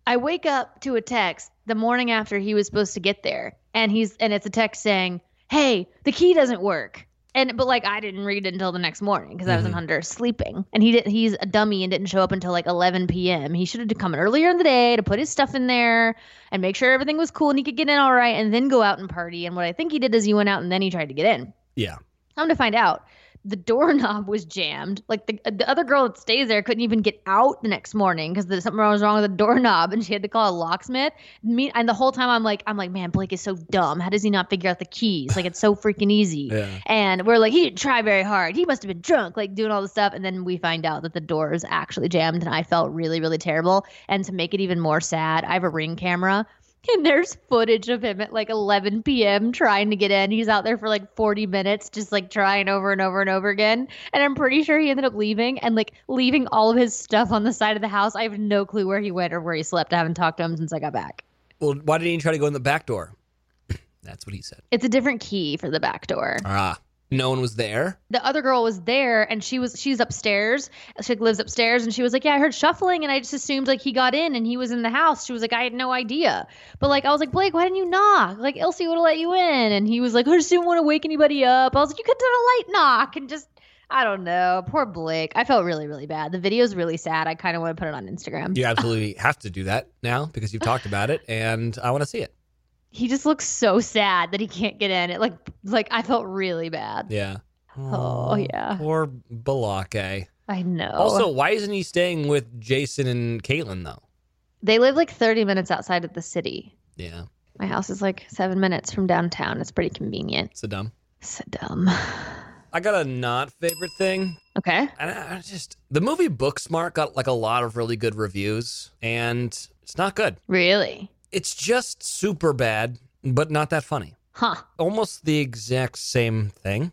I wake up to a text the morning after he was supposed to get there, and he's and it's a text saying, "Hey, the key doesn't work." And but like I didn't read it until the next morning because I was in Mhm. Honduras sleeping, and he didn't. He's a dummy and didn't show up until like 11 p.m. He should have come earlier in the day to put his stuff in there and make sure everything was cool and he could get in all right, and then go out and party. And what I think he did is he went out and then he tried to get in. Yeah. Come to find out, the doorknob was jammed. Like the the other girl that stays there couldn't even get out the next morning because something was wrong with the doorknob, and she had to call a locksmith. Me and the whole time I'm like, I'm like, man, Blake is so dumb. How does he not figure out the keys? Like it's so freaking easy. Yeah. And we're like, he didn't try very hard. He must have been drunk, like doing all this stuff. And then we find out that the door is actually jammed, and I felt really, really terrible. And to make it even more sad, I have a ring camera. And there's footage of him at like 11 p.m. trying to get in. He's out there for like 40 minutes, just like trying over and over and over again. And I'm pretty sure he ended up leaving and like leaving all of his stuff on the side of the house. I have no clue where he went or where he slept. I haven't talked to him since I got back. Well, why didn't he try to go in the back door? That's what he said. It's a different key for the back door. Ah, no one was there. the other girl was there and she was she's upstairs. She lives upstairs and she was like yeah i heard shuffling and i just assumed like he got in and he was in the house. She was like i had no idea. But like i was like blake why didn't you knock? Like elsie would have let you in. And he was like i just didn't want to wake anybody up. I was like you could have done a light knock and just i don't know. Poor blake. I felt really really bad. The video's really sad. I kind of want to put it on instagram. You absolutely have to do that now because you've talked about it, and I want to see it. He just looks so sad that he can't get in it like like i felt really bad Yeah. Oh, yeah. Poor Blake. i know Also, why isn't he staying with Jason and Caitlin though? they live like 30 minutes outside of the city Yeah, My house is like seven minutes from downtown. It's pretty convenient. so dumb. So dumb. I got a not favorite thing. Okay. And I I just the movie Booksmart got like a lot of really good reviews, and it's not good. Really? It's just super bad, but not that funny. Huh. Almost the exact same thing,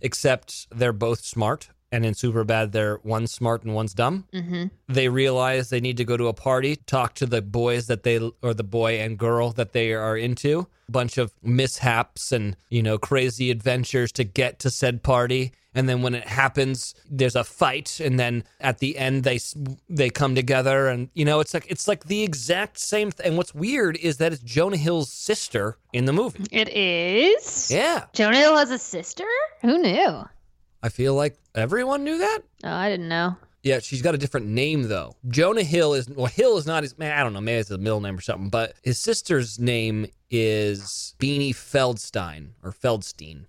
except they're both smart. And in Superbad, they're one's smart and one's dumb. Mm-hmm. They realize they need to go to a party, talk to the boys that they, or the boy and girl that they are into. A Bunch of mishaps and, you know, crazy adventures to get to said party. And then when it happens, there's a fight. And then at the end, they they come together. And, you know, it's like, it's like the exact same thing. And what's weird is that it's Jonah Hill's sister in the movie. It is? Yeah. Jonah Hill has a sister? Who knew? I feel like everyone knew that. Oh, I didn't know. Yeah, she's got a different name though. Jonah Hill is well, Hill is not his man. I don't know, maybe it's a middle name or something. But his sister's name is Beanie Feldstein or Feldstein,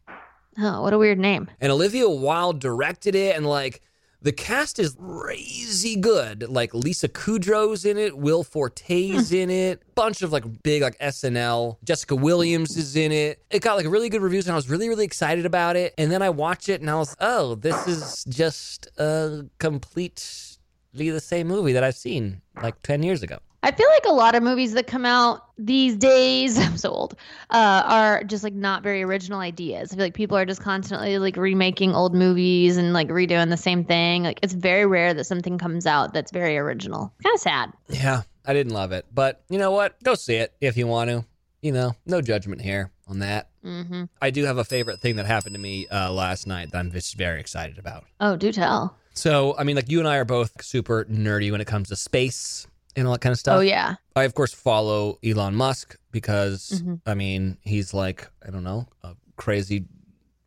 Oh, what a weird name. and Olivia Wilde directed it. And like the cast is crazy good. Like Lisa Kudrow's in it, Will Forte's hmm. in it, bunch of like big like SNL. Jessica Williams is in it. It got like really good reviews, and I was really really excited about it. And then I watched it, and I was, oh, this is just a completely the same movie that I've seen like ten years ago. I feel like a lot of movies that come out these days, I'm so old, uh, are just like not very original ideas. I feel like people are just constantly like remaking old movies and like redoing the same thing. Like it's very rare that something comes out that's very original. Kind of sad. Yeah, I didn't love it, but you know what? Go see it if you want to. You know, no judgment here on that. Mm-hmm. I do have a favorite thing that happened to me uh, last night that I'm just very excited about. Oh, do tell. So, I mean, like you and I are both super nerdy when it comes to space and all that kind of stuff. Oh yeah. I, of course, follow Elon Musk because, Mhm. I mean, he's like, I don't know, a crazy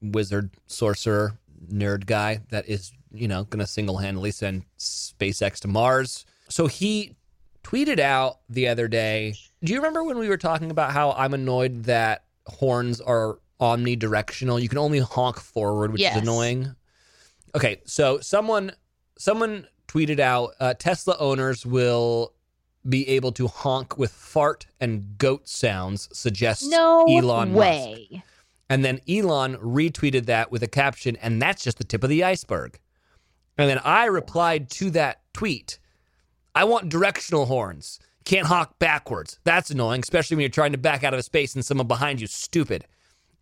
wizard, sorcerer, nerd guy that is, you know, going to single handedly send SpaceX to Mars. So he tweeted out the other day. Do you remember when we were talking about how I'm annoyed that horns are omnidirectional? You can only honk forward, which Yes. is annoying. Okay, so someone someone tweeted out uh, Tesla owners will be able to honk with fart and goat sounds. Suggests No Elon Musk. way. And then Elon retweeted that with a caption, and that's just the tip of the iceberg. And then I replied to that tweet I want directional horns. Can't honk backwards. That's annoying, especially when you're trying to back out of a space and someone behind you is stupid.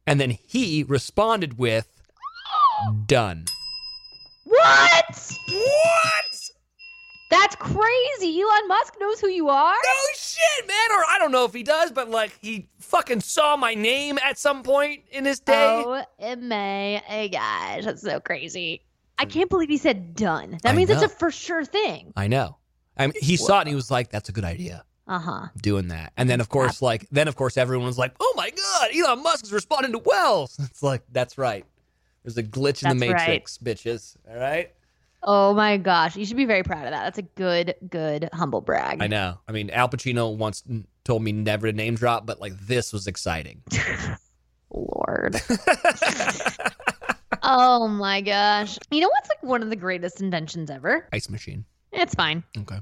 And then he responded with, done. What? What? That's crazy. Elon Musk knows who you are. No shit, man. Or I don't know if he does, but like he fucking saw my name at some point in his day. Oh my gosh, that's so crazy. I can't believe he said done. That I means it's a for sure thing. I know. I mean, he saw it and he was like, that's a good idea. Uh huh. doing that. And then of course, like then of course everyone's like, "Oh my god, Elon Musk is responding to Wells." It's like that's right. There's a glitch in the That's right. matrix, bitches. All right. Oh my gosh, you should be very proud of that. That's a good, good humble brag. I know. I mean, Al Pacino once told me never to name drop, but like this was exciting. Lord. oh my gosh. You know what's like one of the greatest inventions ever? Ice machine. It's fine. Okay.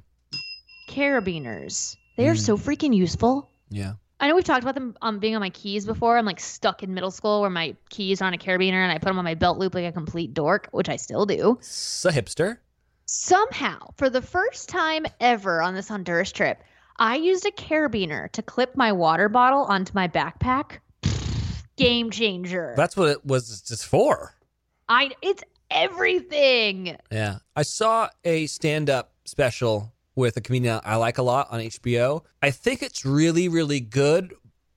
Carabiners. They are Mm. so freaking useful. Yeah. I know we've talked about them um, being on my keys before. I'm like stuck in middle school where my keys are on a carabiner and I put them on my belt loop like a complete dork, which I still do. So hipster. Somehow, for the first time ever on this Honduras trip, I used a carabiner to clip my water bottle onto my backpack. Game changer. That's what it was just for. I it's everything. Yeah. I saw a stand up special with a comedian I like a lot on HBO. I think it's really, really good,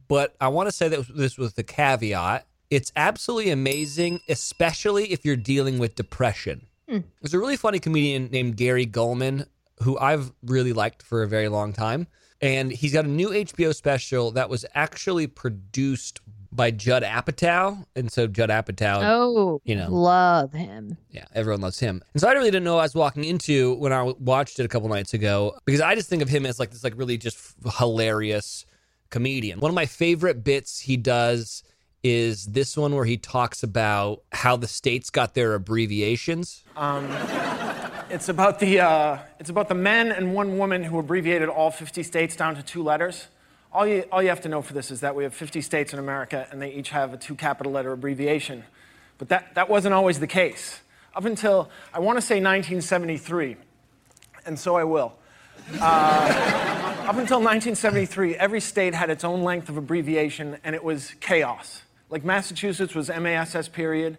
but I want to say that this with the caveat. It's absolutely amazing, especially if you're dealing with depression. Hmm. There's a really funny comedian named Gary Gulman who I've really liked for a very long time. And he's got a new HBO special that was actually produced by Judd Apatow. And so Judd Apatow Oh, you know. love him. yeah, everyone loves him. And so I really didn't know what I was walking into when I watched it a couple nights ago because I just think of him as like this like really just hilarious comedian. One of my favorite bits he does is this one where he talks about how the states got their abbreviations. It's about the uh, it's about the men and one woman who abbreviated all 50 states down to two letters. All you all you have to know for this is that we have 50 states in America, and they each have a two capital letter abbreviation. But that that wasn't always the case up until I want to say 1973, and so I will. Uh, up until 1973, every state had its own length of abbreviation, and it was chaos. Like Massachusetts was MASS period.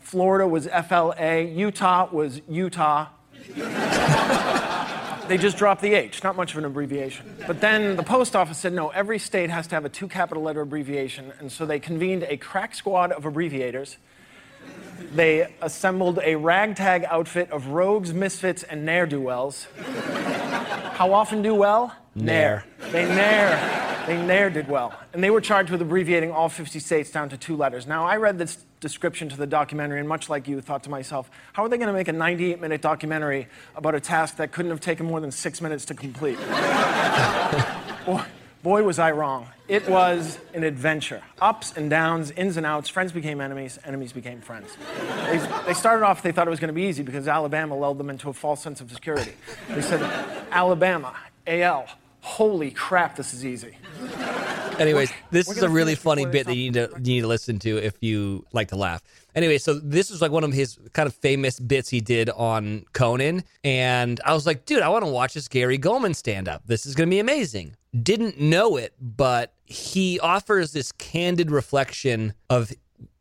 Florida was FLA, Utah was Utah. they just dropped the H, not much of an abbreviation. But then the post office said no, every state has to have a two capital letter abbreviation, and so they convened a crack squad of abbreviators. They assembled a ragtag outfit of rogues, misfits, and ne'er do wells. How often do well? Ne'er. They ne'er, they ne'er did well. And they were charged with abbreviating all 50 states down to two letters. Now, I read this description to the documentary, and much like you, thought to myself, how are they going to make a 98 minute documentary about a task that couldn't have taken more than six minutes to complete? boy, boy, was I wrong. It was an adventure. Ups and downs, ins and outs. Friends became enemies, enemies became friends. They, they started off, they thought it was going to be easy because Alabama lulled them into a false sense of security. They said, Alabama, AL, holy crap, this is easy. Anyways, this is a really funny bit that you need to you need to listen to if you like to laugh. Anyway, so this is like one of his kind of famous bits he did on Conan, and I was like, dude, I want to watch this Gary Gulman stand up. This is going to be amazing. Didn't know it, but he offers this candid reflection of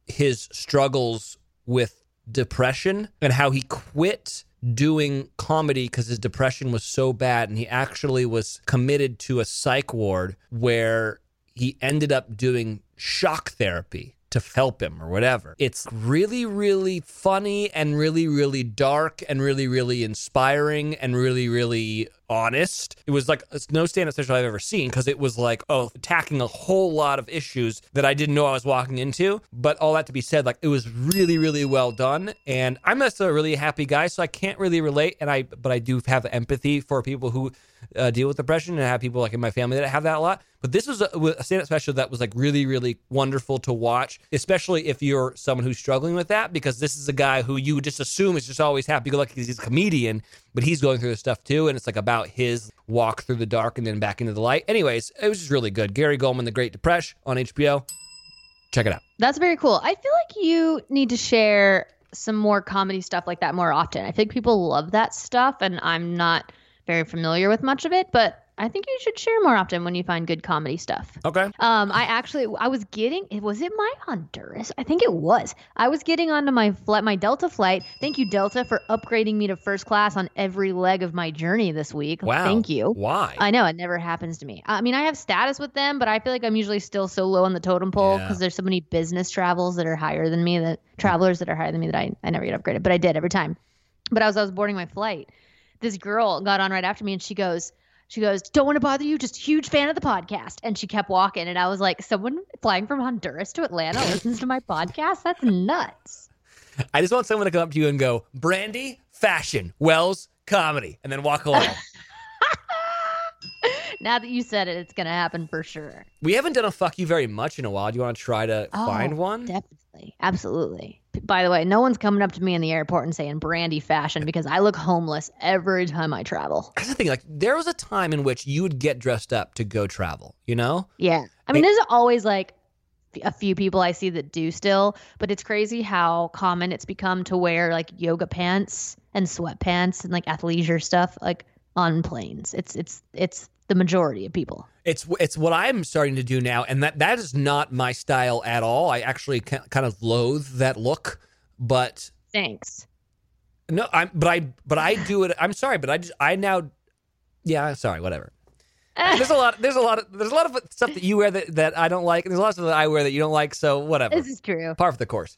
his struggles with depression and how he quit doing comedy because his depression was so bad and he actually was committed to a psych ward where he ended up doing shock therapy to help him or whatever. It's really, really funny and really, really dark and really, really inspiring and really, really honest. It was like it's no stand up special I've ever seen because it was like, oh, attacking a whole lot of issues that I didn't know I was walking into. But all that to be said, like it was really, really well done. And I'm just a really happy guy, so I can't really relate. And I, but I do have empathy for people who uh, deal with depression and I have people like in my family that have that a lot. But this was a, a stand up special that was like really, really wonderful to watch, especially if you're someone who's struggling with that, because this is a guy who you just assume is just always happy go lucky because he's a comedian, but he's going through this stuff too. And it's like about his walk through the dark and then back into the light. Anyways, it was just really good. Gary Gulman, The Great Depression on HBO. Check it out. That's very cool. I feel like you need to share some more comedy stuff like that more often. I think people love that stuff, and I'm not very familiar with much of it, but I think you should share more often when you find good comedy stuff. Okay. Um, I actually I was getting was it my Honduras? I think it was. I was getting onto my flight, my Delta flight. Thank you, Delta, for upgrading me to first class on every leg of my journey this week. Wow. Thank you. Why? I know it never happens to me. I mean, I have status with them, but I feel like I'm usually still so low on the totem pole Yeah. because there's so many business travels that are higher than me, that travelers that are higher than me that I, I never get upgraded, but I did every time. But as I was boarding my flight, this girl got on right after me and she goes, she goes, don't want to bother you, just huge fan of the podcast. And she kept walking. And I was like, someone flying from Honduras to Atlanta listens to my podcast? That's nuts. I just want someone to come up to you and go, Brandy, fashion, Wells, comedy, and then walk away. now that you said it, it's gonna happen for sure. we haven't done a fuck you very much in a while. Do you want to try to find oh, one? Definitely. Absolutely. P- By the way, no one's coming up to me in the airport and saying brandy fashion because I look homeless every time I travel. That's the thing. Like, there was a time in which you would get dressed up to go travel, you know? Yeah. I mean, there's always like a few people I see that do still, but it's crazy how common it's become to wear like yoga pants and sweatpants and like athleisure stuff like on planes. It's it's it's the majority of people. It's it's what I'm starting to do now, and that that is not my style at all. I actually kind of loathe that look, but Thanks. no, I'm but I but I do it. I'm sorry, but I just I now, yeah, sorry, whatever. there's a lot. There's a lot of there's a lot of stuff that you wear that, that I don't like. and There's a lot of stuff that I wear that you don't like. So whatever. This is true. par for the course.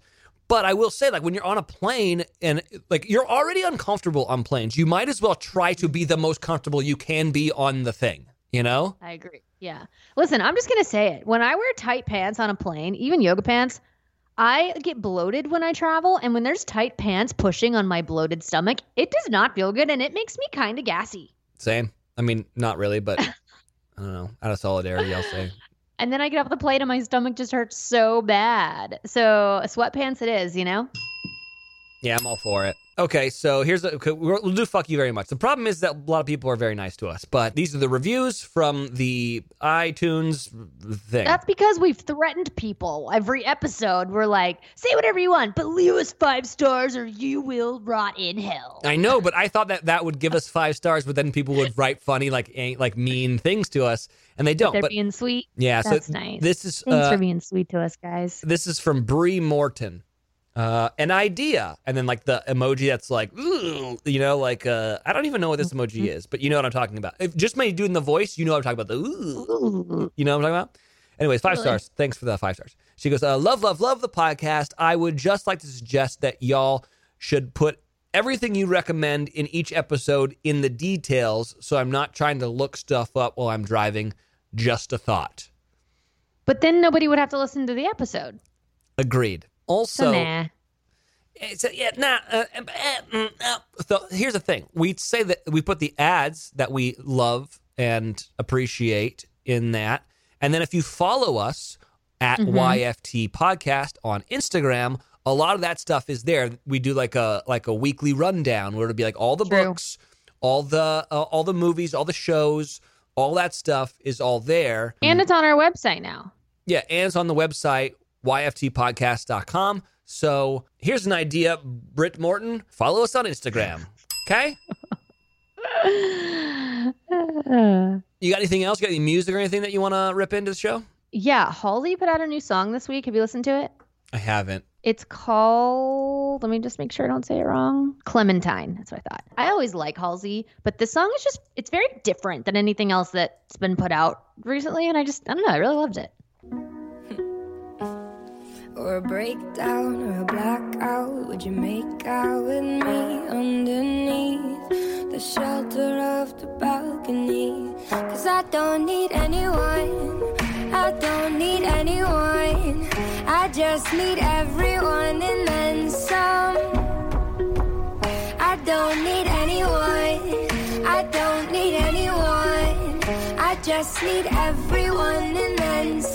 But I will say, like, when you're on a plane and like you're already uncomfortable on planes, you might as well try to be the most comfortable you can be on the thing. You know? I agree. Yeah. Listen, I'm just going to say it. When I wear tight pants on a plane, even yoga pants, I get bloated when I travel. And when there's tight pants pushing on my bloated stomach, it does not feel good and it makes me kind of gassy. Same. I mean, not really, but I don't know. Out of solidarity, I'll say. And then I get off the plate and my stomach just hurts so bad. So sweatpants it is, you know? Yeah, I'm all for it. Okay, so here's a, okay, we'll do fuck you very much. The problem is that a lot of people are very nice to us, but these are the reviews from the iTunes thing. That's because we've threatened people. Every episode, we're like, say whatever you want, but leave us five stars or you will rot in hell. I know, but I thought that that would give us five stars, but then people would write funny, like eh, like mean things to us, and they don't. They're But being sweet. yeah, That's so nice. this is Thanks uh, for being sweet to us, guys. this is from Bree Morton. Uh, an idea, and then like the emoji that's like, you know, like uh, I don't even know what this emoji is, but you know what I'm talking about. If just me doing the voice, you know what I'm talking about. The you know what I'm talking about. Anyways, five Really? stars. Thanks for the five stars. She goes, uh, love, love, love the podcast. I would just like to suggest that y'all should put everything you recommend in each episode in the details, so I'm not trying to look stuff up while I'm driving. Just a thought. But then nobody would have to listen to the episode. Agreed. So, Also. nah. It's a, yeah, nah. Uh, uh, uh. So here's the thing: we say that we put the ads that we love and appreciate in that, and then if you follow us at YFT Podcast on Instagram, a lot of that stuff is there. We do like a like a weekly rundown where it'll be like all the True. books, all the uh, all the movies, all the shows, all that stuff is all there. And it's on our website now. Yeah, and it's on the website, yftpodcast.com. So here's an idea, Britt Morton. Follow us on Instagram. Okay? You got anything else? You got any music or anything that you want to rip into the show? yeah, Halsey put out a new song this week. Have you listened to it? I haven't. It's called, let me just make sure I don't say it wrong. Clementine. That's what I thought. I always like Halsey, but this song is just, it's very different than anything else that's been put out recently. And I just, I don't know, I really loved it. Or a breakdown or a blackout Would you make out with me underneath The shelter of the balcony? Cause I don't need anyone I don't need anyone I just need everyone and then some I don't need anyone I don't need anyone I just need everyone and then some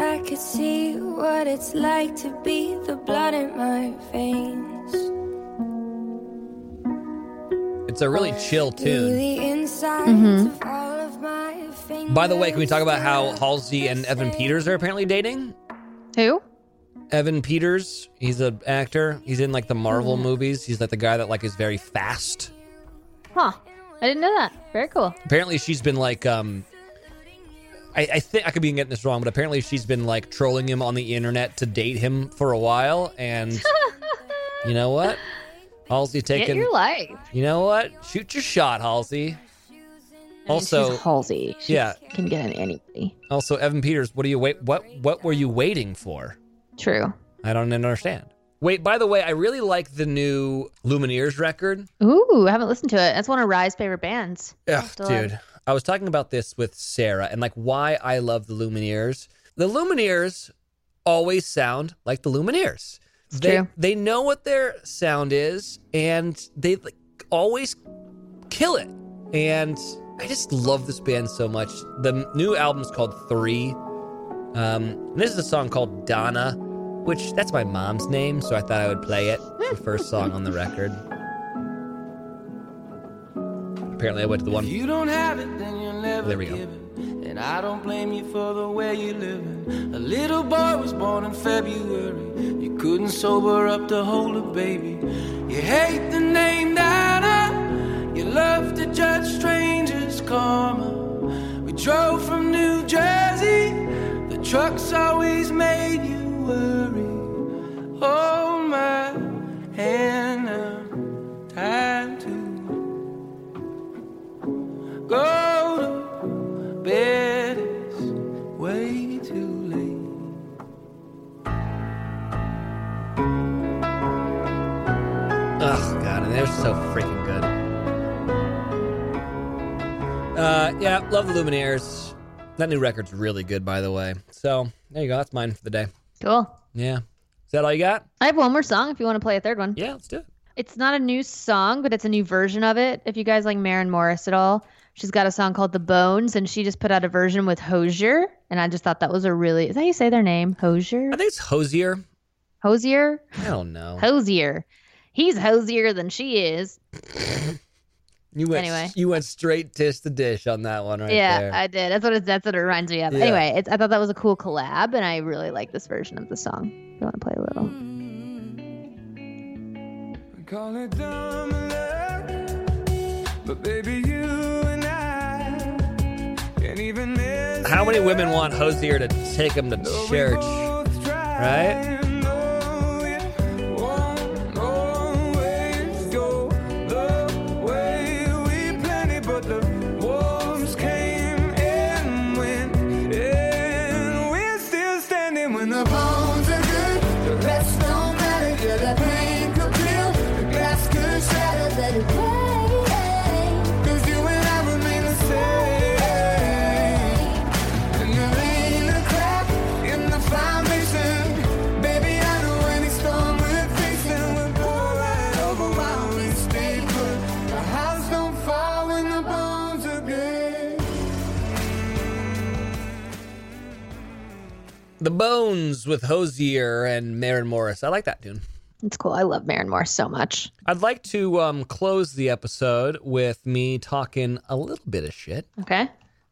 I could see what it's like to be the blood in my veins. It's a really chill tune. the insides of all of my fingers. By the way, can we talk about how Halsey and Evan Peters are apparently dating? Who? Evan Peters, he's an actor. He's in like the Marvel movies. He's like the guy that like is very fast. Huh. I didn't know that. Very cool. apparently she's been like um I, I think I could be getting this wrong, but apparently she's been like trolling him on the internet to date him for a while, and you know what, Halsey Get taking. your life. You know what? Shoot your shot, Halsey. I mean, Also- she's Halsey. She Yeah. can get in anybody. Also, Evan Peters, what are you wait? What what were you waiting for? True. I don't understand. Wait, by the way, I really like the new Lumineers record. Ooh, I haven't listened to it. That's one of Rye's favorite bands. Have- dude. I was talking about this with Sarah and like why I love the Lumineers. The Lumineers always sound like the Lumineers. they true. they know what their sound is, and they like, always kill it. And I just love this band so much. The new album's called Three. Um, and this is a song called Donna, which that's my mom's name, so I thought I would play it. The first song on the record. Apparently, I went to the one. You don't have it, then you'll never There we go. it. And I don't blame you for the way you living. A little boy was born in February. You couldn't sober up to hold a baby. You hate the name Donna. You love to judge strangers' karma. We drove from New Jersey. The trucks always made you worry. Hold my hand so freaking good. Uh, yeah, love the Lumineers. That new record's really good, by the way. So there you go. That's mine for the day. Cool. Yeah. Is that all you got? I have one more song if you want to play a third one. Yeah, let's do it. It's not a new song, but it's a new version of it. If you guys like Maren Morris at all, she's got a song called The Bones, and she just put out a version with Hozier. And I just thought that was a really is that how you say their name? Hosier? I think it's Hosier. Hosier? I don't know. Hosier. He's hosier than she is. You went Anyway. you went straight dish the dish on that one right yeah, there. I did. That's what it, that's what it reminds me of. Yeah. Anyway, it's, I thought that was a cool collab, and I really like this version of the song. If you want to play a little? Call it dumb luck, but baby, you and I can't even miss. How many women want Hozier to take them to church? Right? The Bones with Hozier and Maren Morris. I like that tune. It's cool. I love Maren Morris so much. I'd like to um, close the episode with me talking a little bit of shit. Okay.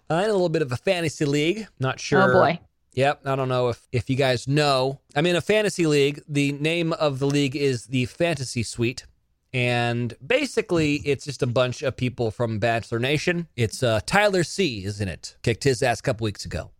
Uh, in a little bit of a fantasy league. Not sure. Oh boy. Yep. I don't know if, if you guys know. I'm in a fantasy league. The name of the league is the Fantasy Suite. And basically, it's just a bunch of people from Bachelor Nation. It's uh, Tyler C. is in it. Kicked his ass a couple weeks ago.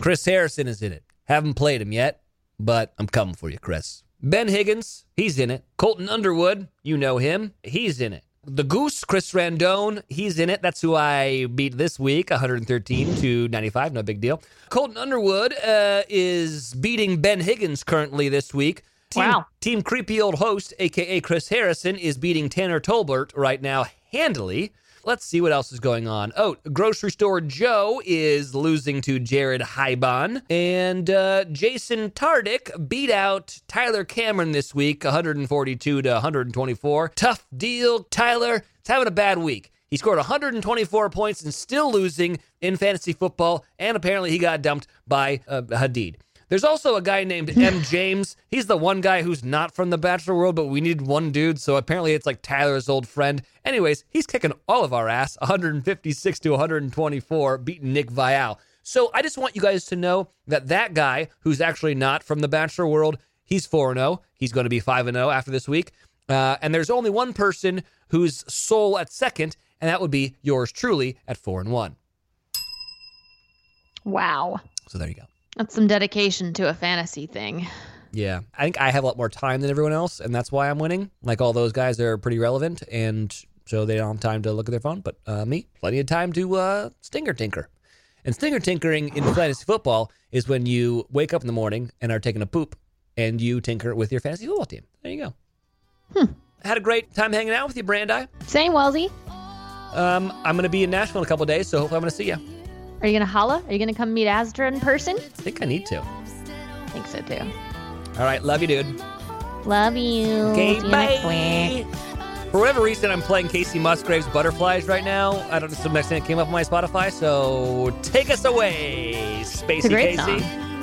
Chris Harrison is in it. Haven't played him yet, but I'm coming for you, Chris. Ben Higgins, he's in it. Colton Underwood, you know him. He's in it. The Goose, Chris Randone, he's in it. That's who I beat this week, 113 to 95. No big deal. Colton Underwood uh, is beating Ben Higgins currently this week. Team, Wow. Team Creepy Old Host, aka Chris Harrison, is beating Tanner Tolbert right now handily. Let's see what else is going on. Oh, Grocery Store Joe is losing to Jared Haibon. And uh, Jason Tartick beat out Tyler Cameron this week, 142 to 124. Tough deal. Tyler, it's having a bad week. He scored 124 points and still losing in fantasy football. And apparently he got dumped by uh, Hadid. There's also a guy named M. James. He's the one guy who's not from the Bachelor world, but we need one dude. So apparently it's like Tyler's old friend. Anyways, he's kicking all of our ass 156 to 124, beating Nick Viall. So I just want you guys to know that that guy who's actually not from the Bachelor world, he's 4 0. He's going to be 5 0 after this week. Uh, and there's only one person who's sole at second, and that would be yours truly at 4 and 1. Wow. So there you go. That's some dedication to a fantasy thing. Yeah, I think I have a lot more time than everyone else, and that's why I'm winning. Like all those guys are pretty relevant, and so they don't have time to look at their phone. But uh, me, plenty of time to uh, stinger tinker. And stinger tinkering in fantasy football is when you wake up in the morning and are taking a poop, and you tinker with your fantasy football team. There you go. I had a great time hanging out with you, Brandi. Same, Wellesley. Um, I'm going to be in Nashville in a couple days, so hopefully I'm going to see you. Are you gonna holla? Are you gonna come meet Astra in person? I think I need to. I think so too. All right, love you, dude. Love you. Okay, See you. For whatever reason, I'm playing Kacey Musgraves' Butterflies right now. I don't know, if some next thing that came up on my Spotify. So take us away, Spacey It's a great Casey. song.